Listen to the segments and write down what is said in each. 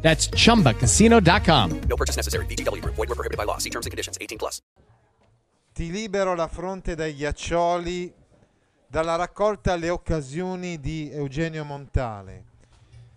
That's chumbacasino.com. No purchase necessary. VGW Group. Void were prohibited by law. See terms and conditions. 18 plus. Ti libero la fronte dai ghiaccioli dalla raccolta Le occasioni di Eugenio Montale.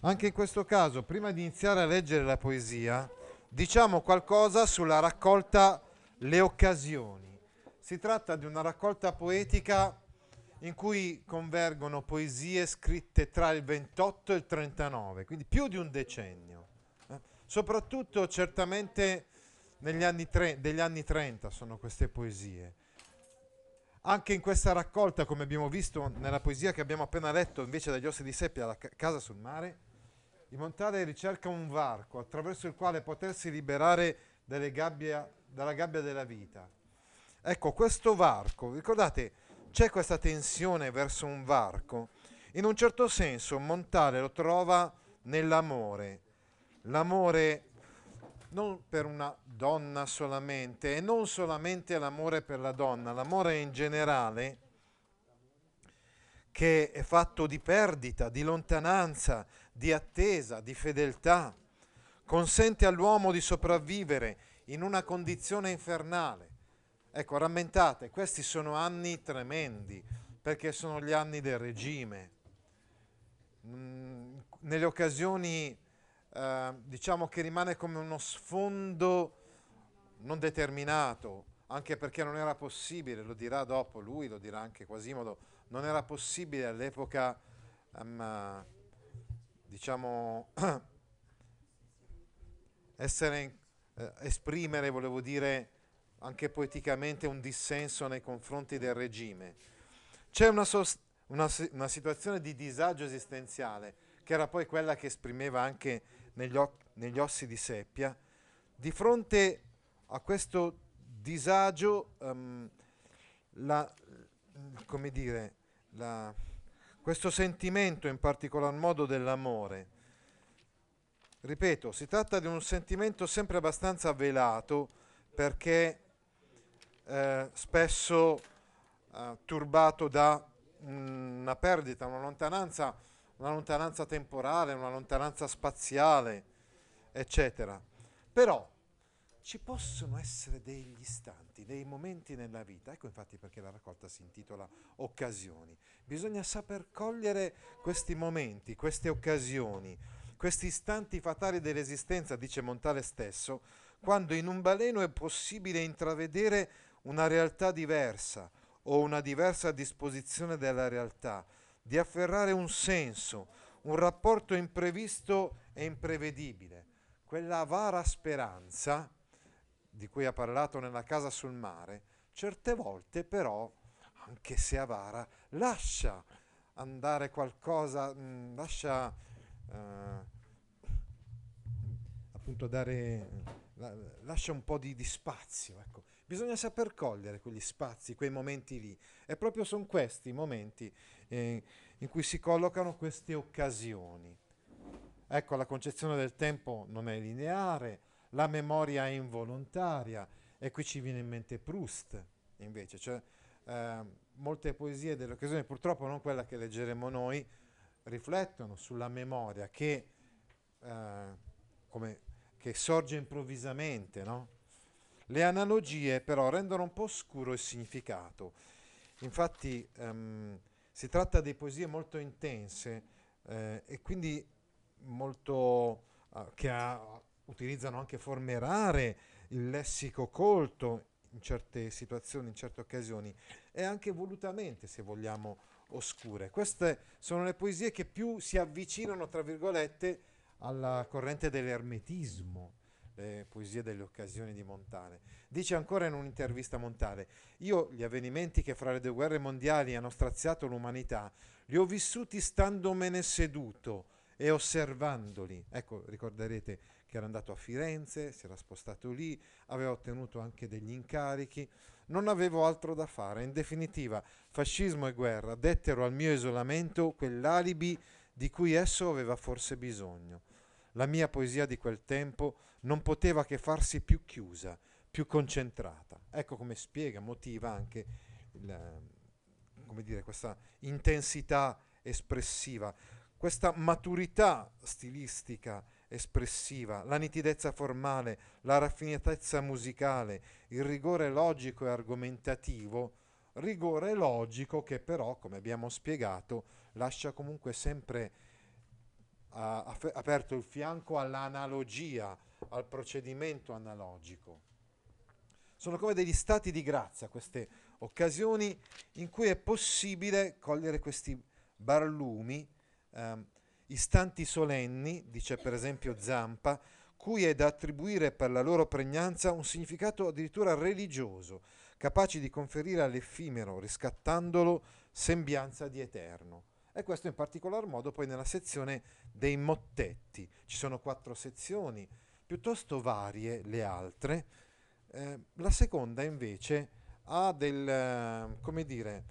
Anche in questo caso, prima di iniziare a leggere la poesia, diciamo qualcosa sulla raccolta Le occasioni. Si tratta di una raccolta poetica in cui convergono poesie scritte tra il 28 e il 39, quindi più di un decennio. Soprattutto certamente negli anni tre- degli anni 30 sono queste poesie. Anche in questa raccolta, come abbiamo visto nella poesia che abbiamo appena letto, invece dagli ossi di seppia, la ca- casa sul mare, di Montale ricerca un varco attraverso il quale potersi liberare gabbia- dalla gabbia della vita. Ecco, questo varco, ricordate, c'è questa tensione verso un varco. In un certo senso Montale lo trova nell'amore. L'amore non per una donna solamente e non solamente l'amore per la donna, l'amore in generale che è fatto di perdita, di lontananza, di attesa, di fedeltà, consente all'uomo di sopravvivere in una condizione infernale. Ecco, rammentate, questi sono anni tremendi, perché sono gli anni del regime. Mm, nelle occasioni eh, diciamo che rimane come uno sfondo non determinato, anche perché non era possibile, lo dirà dopo lui, lo dirà anche Quasimodo, non era possibile all'epoca, ehm, diciamo, essere, eh, esprimere, volevo dire, anche poeticamente un dissenso nei confronti del regime. C'è una, sos- una una situazione di disagio esistenziale, che era poi quella che esprimeva anche negli, negli ossi di seppia, di fronte a questo disagio, ehm, la- come dire, la- questo sentimento in particolar modo dell'amore, ripeto, si tratta di un sentimento sempre abbastanza velato perché eh, spesso eh, turbato da una perdita, una lontananza, una lontananza temporale, una lontananza spaziale, eccetera. Però ci possono essere degli istanti, dei momenti nella vita, ecco infatti perché la raccolta si intitola Occasioni. Bisogna saper cogliere questi momenti, queste occasioni, questi istanti fatali dell'esistenza, dice Montale stesso, quando in un baleno è possibile intravedere una realtà diversa o una diversa disposizione della realtà, di afferrare un senso, un rapporto imprevisto e imprevedibile, quella avara speranza di cui ha parlato nella casa sul mare, certe volte però, anche se avara, lascia andare qualcosa, mh, lascia eh, appunto dare, la- lascia un po' di, di spazio. Ecco. Bisogna saper cogliere quegli spazi, quei momenti lì. E proprio sono questi i momenti eh, in cui si collocano queste occasioni. Ecco, la concezione del tempo non è lineare, la memoria è involontaria e qui ci viene in mente Proust, invece, cioè eh, molte poesie delle occasioni, purtroppo non quella che leggeremo noi, riflettono sulla memoria che, eh, come, che sorge improvvisamente, no? Le analogie però rendono un po' oscuro il significato. Infatti ehm, si tratta di poesie molto intense eh, e quindi molto eh, che ha- utilizzano anche forme rare, il lessico colto in certe situazioni, in certe occasioni e anche volutamente, se vogliamo, oscure. Queste sono le poesie che più si avvicinano, tra virgolette, alla corrente dell'ermetismo, le poesie delle occasioni di Montale. Dice ancora in un'intervista Montale, io gli avvenimenti che fra le due guerre mondiali hanno straziato l'umanità, li ho vissuti standomene seduto e osservandoli. Ecco, ricorderete che era andato a Firenze, si era spostato lì, aveva ottenuto anche degli incarichi, non avevo altro da fare. In definitiva, fascismo e guerra dettero al mio isolamento quell'alibi di cui esso aveva forse bisogno. La mia poesia di quel tempo non poteva che farsi più chiusa, più concentrata. Ecco come spiega, motiva anche il, come dire, questa intensità espressiva, questa maturità stilistica espressiva, la nitidezza formale, la raffinatezza musicale, il rigore logico e argomentativo, rigore logico che però, come abbiamo spiegato, lascia comunque sempre uh, aperto il fianco all'analogia, al procedimento analogico. Sono come degli stati di grazia queste occasioni in cui è possibile cogliere questi barlumi, eh, istanti solenni, dice per esempio Zampa, cui è da attribuire per la loro pregnanza un significato addirittura religioso, capaci di conferire all'effimero, riscattandolo, sembianza di eterno. E questo in particolar modo poi nella sezione dei mottetti. Ci sono quattro sezioni, piuttosto varie le altre. Eh, la seconda invece ha del, come dire,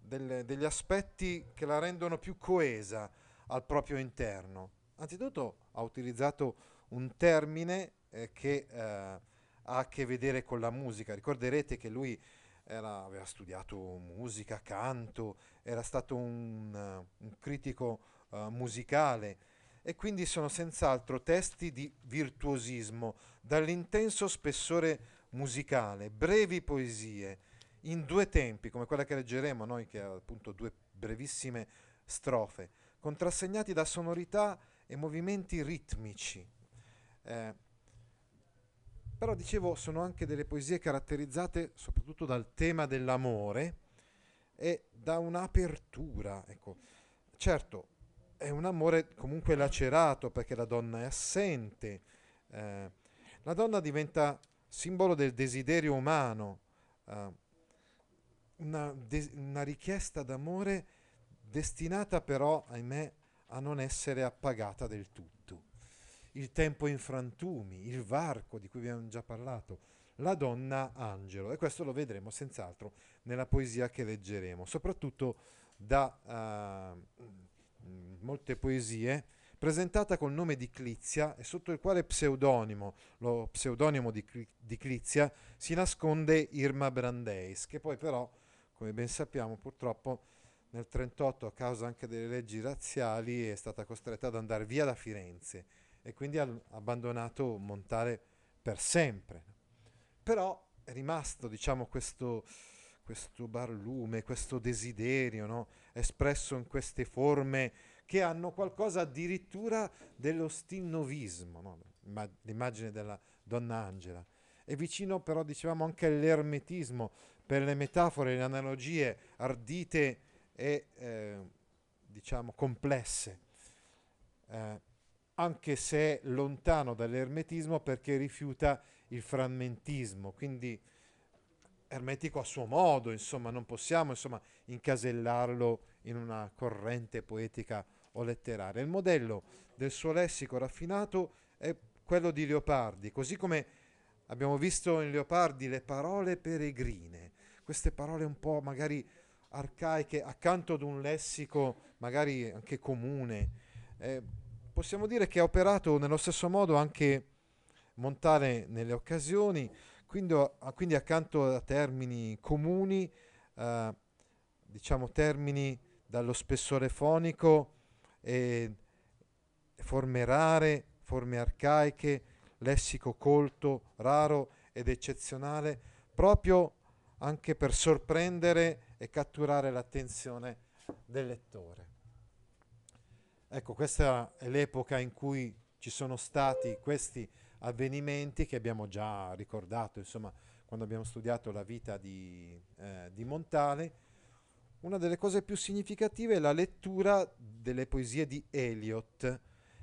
del, degli aspetti che la rendono più coesa al proprio interno. Anzitutto ha utilizzato un termine eh, che eh, ha a che vedere con la musica. Ricorderete che lui era, aveva studiato musica, canto, era stato un, un critico uh, musicale e quindi sono senz'altro testi di virtuosismo, dall'intenso spessore musicale, brevi poesie, in due tempi, come quella che leggeremo noi, che ha appunto due brevissime strofe, contrassegnati da sonorità e movimenti ritmici. Eh, però dicevo, sono anche delle poesie caratterizzate soprattutto dal tema dell'amore e da un'apertura. Ecco. Certo, è un amore comunque lacerato perché la donna è assente. Eh, la donna diventa simbolo del desiderio umano, eh, una, de- una richiesta d'amore destinata però, ahimè, a non essere appagata del tutto. Il tempo in frantumi, il varco di cui abbiamo già parlato, la donna angelo, e questo lo vedremo senz'altro nella poesia che leggeremo, soprattutto da uh, molte poesie presentata col nome di Clizia e sotto il quale pseudonimo, lo pseudonimo di, di Clizia, si nasconde Irma Brandeis, che poi però, come ben sappiamo, purtroppo nel 1938, a causa anche delle leggi razziali, è stata costretta ad andare via da Firenze e quindi ha abbandonato Montale per sempre. Però è rimasto, diciamo, questo, questo barlume, questo desiderio, no? espresso in queste forme che hanno qualcosa addirittura dello stilnovismo, no? l'immagine della donna Angela. È vicino però, dicevamo, anche all'ermetismo, per le metafore, le analogie ardite e, eh, diciamo, complesse. Eh, anche se è lontano dall'ermetismo perché rifiuta il frammentismo, quindi ermetico a suo modo, insomma, non possiamo insomma, incasellarlo in una corrente poetica o letteraria. Il modello del suo lessico raffinato è quello di Leopardi, così come abbiamo visto in Leopardi le parole peregrine, queste parole un po' magari arcaiche accanto ad un lessico magari anche comune. Eh, possiamo dire che ha operato nello stesso modo anche Montale nelle occasioni, quindi, quindi accanto a termini comuni, eh, diciamo termini dallo spessore fonico e forme rare, forme arcaiche, lessico colto, raro ed eccezionale, proprio anche per sorprendere e catturare l'attenzione del lettore. Ecco, questa è l'epoca in cui ci sono stati questi avvenimenti che abbiamo già ricordato, insomma, quando abbiamo studiato la vita di, eh, di Montale. Una delle cose più significative è la lettura delle poesie di Eliot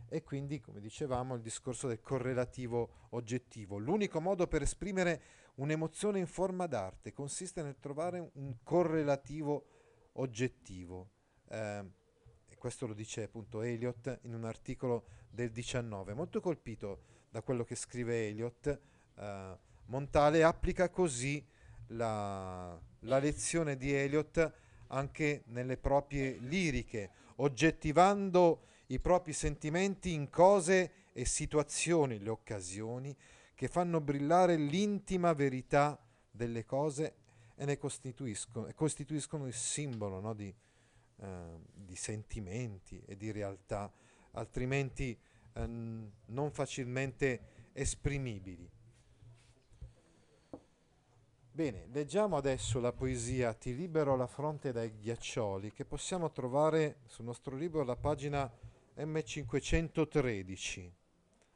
e quindi, come dicevamo, il discorso del correlativo oggettivo. L'unico modo per esprimere un'emozione in forma d'arte consiste nel trovare un correlativo oggettivo. Eh, questo lo dice appunto Eliot in un articolo del 19. Molto colpito da quello che scrive Eliot, eh, Montale applica così la, la lezione di Eliot anche nelle proprie liriche, oggettivando i propri sentimenti in cose e situazioni, le occasioni che fanno brillare l'intima verità delle cose e ne costituiscono, costituiscono il simbolo no, di, eh, di, sentimenti e di realtà, altrimenti eh, non facilmente esprimibili. Bene, leggiamo adesso la poesia Ti libero la fronte dai ghiaccioli che possiamo trovare sul nostro libro alla pagina M513.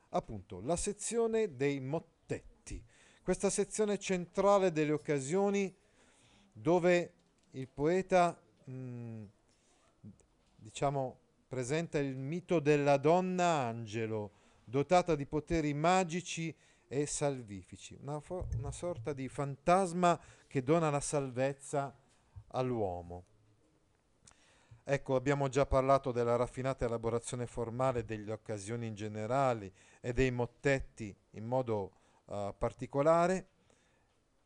Appunto, la sezione dei mottetti. Questa sezione centrale delle occasioni dove il poeta, mh, mm, diciamo, presenta il mito della donna angelo, dotata di poteri magici e salvifici, una, fo- una sorta di fantasma che dona la salvezza all'uomo. Ecco, abbiamo già parlato della raffinata elaborazione formale delle occasioni in generale e dei mottetti in modo uh, particolare.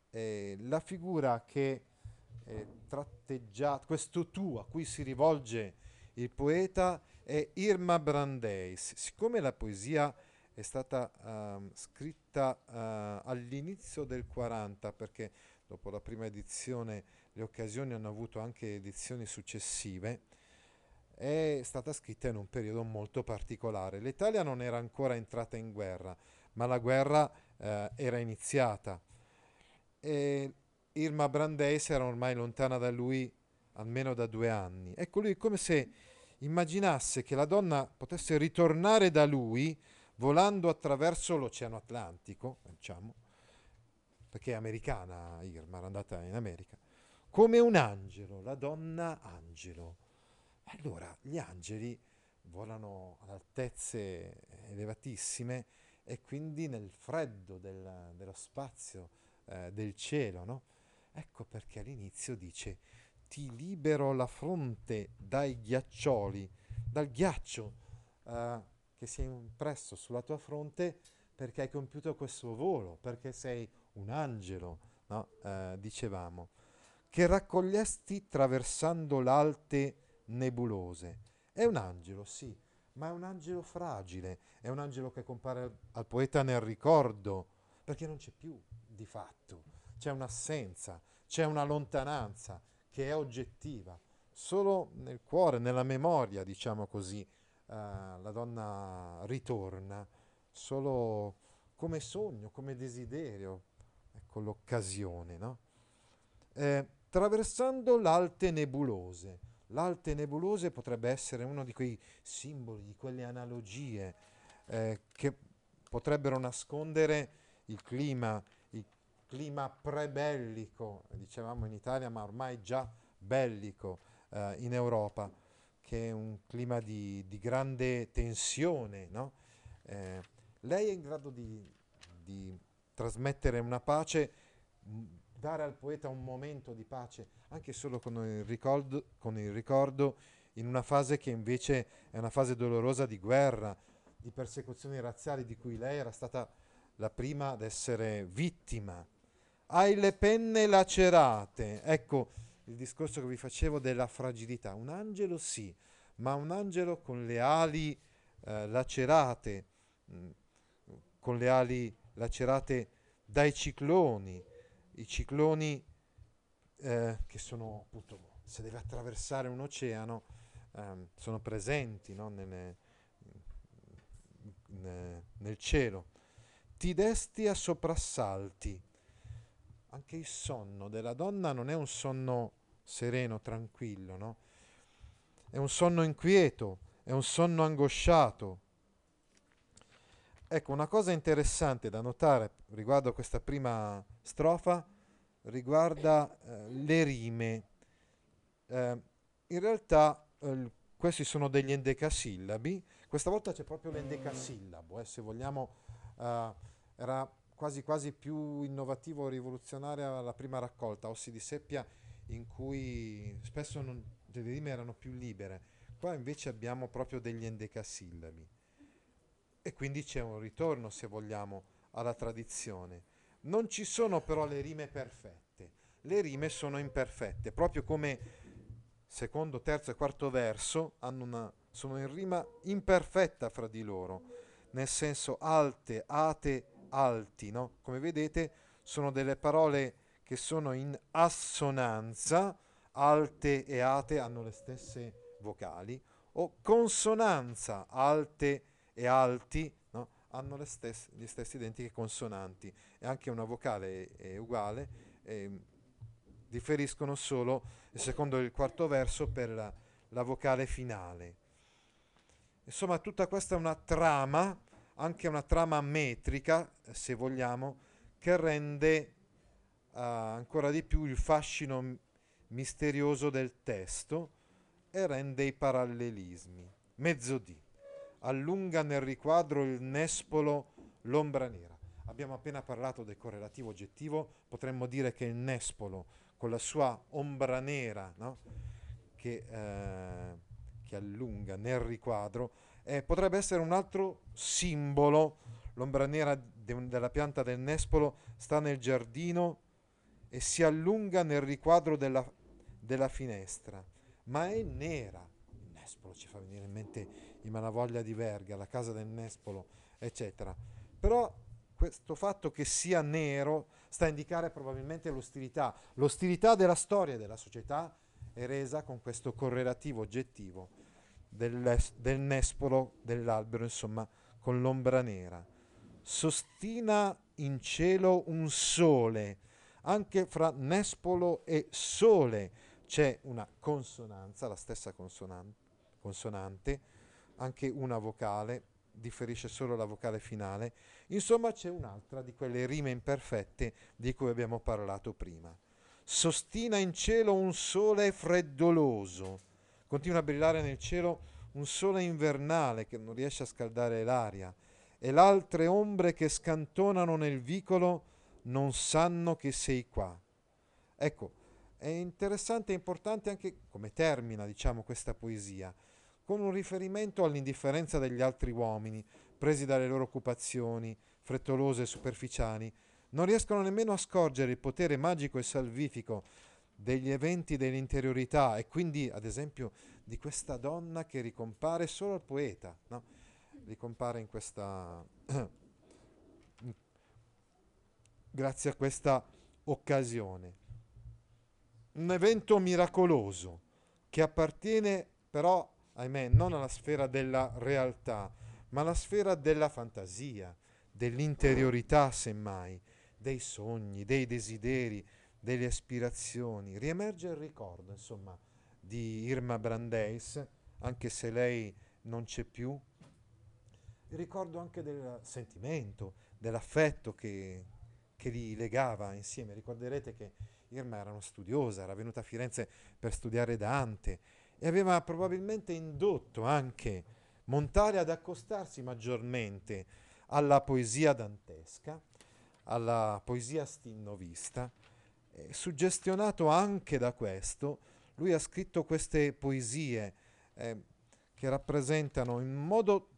Eh, la figura che è tratteggiata, questo tu a cui si rivolge il poeta è Irma Brandeis. Siccome la poesia è stata uh, scritta uh, all'inizio del 40 perché dopo la prima edizione le occasioni hanno avuto anche edizioni successive, è stata scritta in un periodo molto particolare. L'Italia non era ancora entrata in guerra, ma la guerra uh, era iniziata. E Irma Brandeis era ormai lontana da lui almeno da due anni. Ecco, lui è come se immaginasse che la donna potesse ritornare da lui volando attraverso l'Oceano Atlantico, diciamo, perché è americana Irma, era andata in America, come un angelo, la donna angelo. Allora, gli angeli volano ad altezze elevatissime e quindi nel freddo del, dello spazio, eh, del cielo, no? Ecco perché all'inizio dice ti libero la fronte dai ghiaccioli, dal ghiaccio. Uh, che si è impresso sulla tua fronte perché hai compiuto questo volo, perché sei un angelo, no? eh, dicevamo, che raccogliesti traversando l'alte nebulose. È un angelo, sì, ma è un angelo fragile, è un angelo che compare al, al poeta nel ricordo, perché non c'è più di fatto, c'è un'assenza, c'è una lontananza che è oggettiva, solo nel cuore, nella memoria, diciamo così, uh, la donna ritorna solo come sogno, come desiderio, ecco l'occasione, no? Eh, traversando l'alte nebulose. L'alte nebulose potrebbe essere uno di quei simboli, di quelle analogie eh, che potrebbero nascondere il clima, clima prebellico, dicevamo in Italia, ma ormai già bellico eh, in Europa che è un clima di, di grande tensione. No? Eh, lei è in grado di, di trasmettere una pace, dare al poeta un momento di pace, anche solo con il, ricordo, con il ricordo in una fase che invece è una fase dolorosa di guerra, di persecuzioni razziali di cui lei era stata la prima ad essere vittima. Hai le penne lacerate. Ecco, il discorso che vi facevo della fragilità. Un angelo sì, ma un angelo con le ali eh, lacerate, mh, mm, con le ali lacerate dai cicloni, i cicloni eh, che sono appunto, se deve attraversare un oceano, eh, sono presenti no, nelle, nel, nel cielo. Ti desti a soprassalti anche il sonno della donna non è un sonno sereno, tranquillo, no? È un sonno inquieto, è un sonno angosciato. Ecco, una cosa interessante da notare riguardo a questa prima strofa riguarda eh, le rime. Eh, in realtà eh, questi sono degli endecasillabi, questa volta c'è proprio l'endecasillabo, eh, se vogliamo, eh, era quasi quasi più innovativo o rivoluzionaria la prima raccolta, Ossi di Seppia, in cui spesso non, le rime erano più libere. Qua invece abbiamo proprio degli endecasillabi. e quindi c'è un ritorno, se vogliamo, alla tradizione. Non ci sono però le rime perfette, le rime sono imperfette, proprio come secondo, terzo e quarto verso una, sono in rima imperfetta fra di loro, nel senso alte, ate, alti, no? Come vedete sono delle parole che sono in assonanza, alte e ate hanno le stesse vocali, o consonanza, alte e alti no? hanno stesse, gli stessi identiche consonanti e anche una vocale è, è uguale, eh, differiscono solo, secondo il quarto verso, per la, la vocale finale. Insomma, tutta questa è una trama, anche una trama metrica, se vogliamo, che rende uh, ancora di più il fascino misterioso del testo e rende i parallelismi. Mezzo D. Allunga nel riquadro il nespolo l'ombra nera. Abbiamo appena parlato del correlativo oggettivo, potremmo dire che il nespolo, con la sua ombra nera, no? che, eh, che, allunga nel riquadro, eh, potrebbe essere un altro simbolo. L'ombra nera de- della pianta del nespolo sta nel giardino e si allunga nel riquadro della, della finestra ma è nera. Il Nespolo ci fa venire in mente i Malavoglia di Verga, la casa del Nespolo, eccetera. Però questo fatto che sia nero sta a indicare probabilmente l'ostilità. L'ostilità della storia e della società è resa con questo correlativo oggettivo del, nespolo dell'albero, insomma, con l'ombra nera. Sostina in cielo un sole, anche fra nespolo e sole c'è una consonanza, la stessa consonan- consonante, anche una vocale, differisce solo la vocale finale, insomma c'è un'altra di quelle rime imperfette di cui abbiamo parlato prima. Sostina in cielo un sole freddoloso, continua a brillare nel cielo un sole invernale che non riesce a scaldare l'aria, e le altre ombre che scantonano nel vicolo non sanno che sei qua. Ecco, è interessante e importante anche come termina, diciamo, questa poesia, con un riferimento all'indifferenza degli altri uomini, presi dalle loro occupazioni, frettolose e superficiali, non riescono nemmeno a scorgere il potere magico e salvifico degli eventi dell'interiorità e quindi, ad esempio, di questa donna che ricompare solo al poeta, no? ricompare in questa... grazie a questa occasione un evento miracoloso che appartiene però, ahimè, non alla sfera della realtà, ma alla sfera della fantasia, dell'interiorità semmai, dei sogni, dei desideri, delle aspirazioni. Riemerge il ricordo, insomma, di Irma Brandeis, anche se lei non c'è più. Il ricordo anche del sentimento, dell'affetto che, che li legava insieme. Ricorderete che Irma era una studiosa, era venuta a Firenze per studiare Dante e aveva probabilmente indotto anche Montale ad accostarsi maggiormente alla poesia dantesca, alla poesia stinnovista. E suggestionato anche da questo, lui ha scritto queste poesie eh, che rappresentano in modo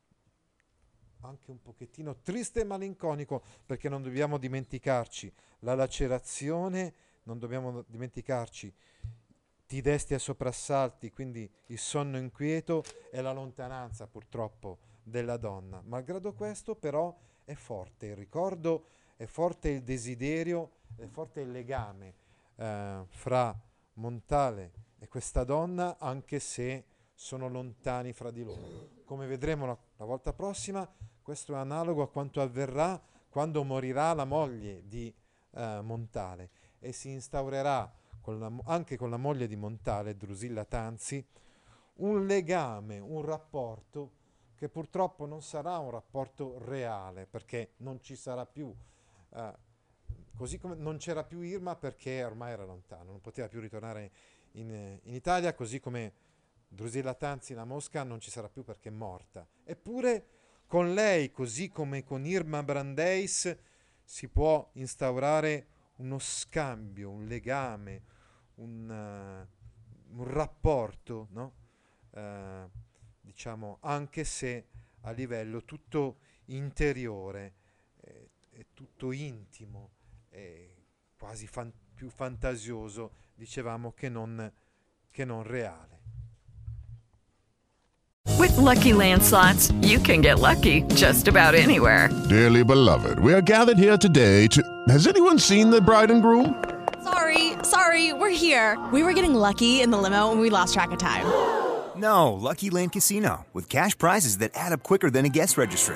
anche un pochettino triste e malinconico, perché non dobbiamo dimenticarci la lacerazione non dobbiamo dimenticarci, ti desti a soprassalti, quindi il sonno inquieto e la lontananza purtroppo della donna. Malgrado questo però è forte il ricordo, è forte il desiderio, è forte il legame eh, fra Montale e questa donna, anche se sono lontani fra di loro. Come vedremo la, la volta prossima, questo è analogo a quanto avverrà quando morirà la moglie di eh, Montale e si instaurerà con la, anche con la moglie di Montale, Drusilla Tanzi, un legame, un rapporto che purtroppo non sarà un rapporto reale perché non ci sarà più, eh, così come non c'era più Irma perché ormai era lontano, non poteva più ritornare in, in Italia, così come Drusilla Tanzi, la Mosca, non ci sarà più perché è morta. Eppure con lei, così come con Irma Brandeis, si può instaurare uno scambio, un legame, un, uh, un rapporto, no? uh, diciamo, anche se a livello tutto interiore, è tutto intimo, è quasi fan- più fantasioso, dicevamo, che non, che non reale. With lucky landslots, you can get lucky just about anywhere. Dearly beloved, we are gathered here today to. Has anyone seen the bride and groom? Sorry, sorry, we're here. We were getting lucky in the limo and we lost track of time. No, Lucky Land Casino, with cash prizes that add up quicker than a guest registry.